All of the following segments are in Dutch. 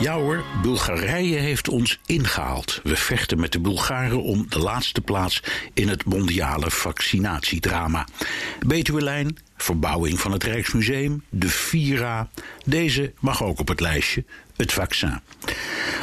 Ja hoor, Bulgarije heeft ons ingehaald. We vechten met de Bulgaren om de laatste plaats in het mondiale vaccinatiedrama. Betuwelijn, verbouwing van het Rijksmuseum, de Vira. Deze mag ook op het lijstje, het vaccin.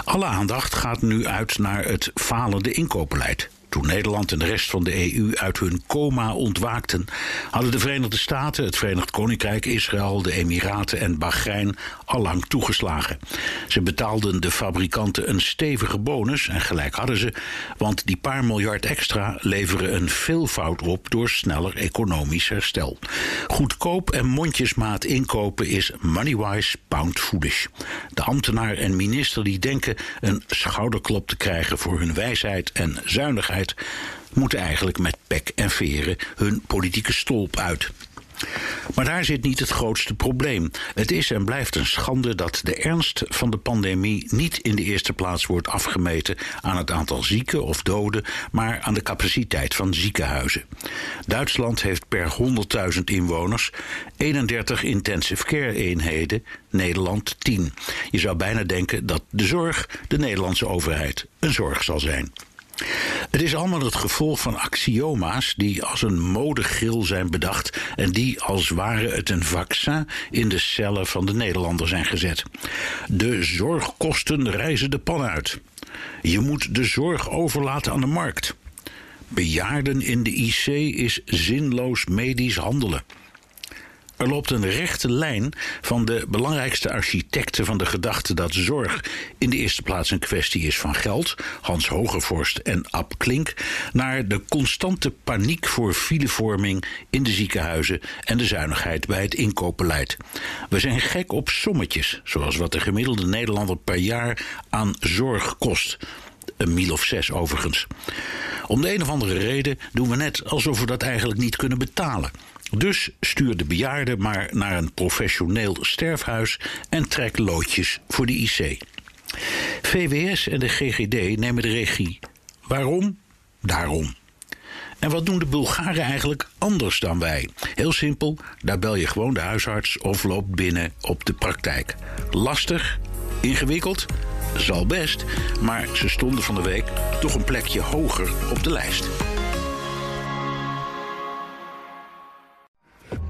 Alle aandacht gaat nu uit naar het falende inkoopbeleid. Toen Nederland en de rest van de EU uit hun coma ontwaakten, hadden de Verenigde Staten, het Verenigd Koninkrijk, Israël, de Emiraten en Bahrein allang toegeslagen. Ze betaalden de fabrikanten een stevige bonus en gelijk hadden ze, want die paar miljard extra leveren een veelvoud op door sneller economisch herstel. Goedkoop en mondjesmaat inkopen is moneywise pound foolish. De ambtenaar en minister die denken een schouderklop te krijgen voor hun wijsheid en zuinigheid moeten eigenlijk met pek en veren hun politieke stolp uit. Maar daar zit niet het grootste probleem. Het is en blijft een schande dat de ernst van de pandemie niet in de eerste plaats wordt afgemeten aan het aantal zieken of doden, maar aan de capaciteit van ziekenhuizen. Duitsland heeft per 100.000 inwoners 31 intensive care eenheden, Nederland 10. Je zou bijna denken dat de zorg de Nederlandse overheid een zorg zal zijn. Het is allemaal het gevolg van axioma's die als een modegril zijn bedacht en die als ware het een vaccin in de cellen van de Nederlander zijn gezet. De zorgkosten reizen de pan uit. Je moet de zorg overlaten aan de markt. Bejaarden in de IC is zinloos medisch handelen. Er loopt een rechte lijn van de belangrijkste architecten van de gedachte dat zorg in de eerste plaats een kwestie is van geld, Hans Hogevorst en Ab Klink, naar de constante paniek voor filevorming in de ziekenhuizen en de zuinigheid bij het inkoopbeleid. We zijn gek op sommetjes, zoals wat de gemiddelde Nederlander per jaar aan zorg kost. Een mil of zes overigens. Om de een of andere reden doen we net alsof we dat eigenlijk niet kunnen betalen. Dus stuur de bejaarde maar naar een professioneel sterfhuis en trek loodjes voor de IC. VWS en de GGD nemen de regie. Waarom? Daarom. En wat doen de Bulgaren eigenlijk anders dan wij? Heel simpel, daar bel je gewoon de huisarts of loopt binnen op de praktijk. Lastig? Ingewikkeld? Zal best, maar ze stonden van de week toch een plekje hoger op de lijst.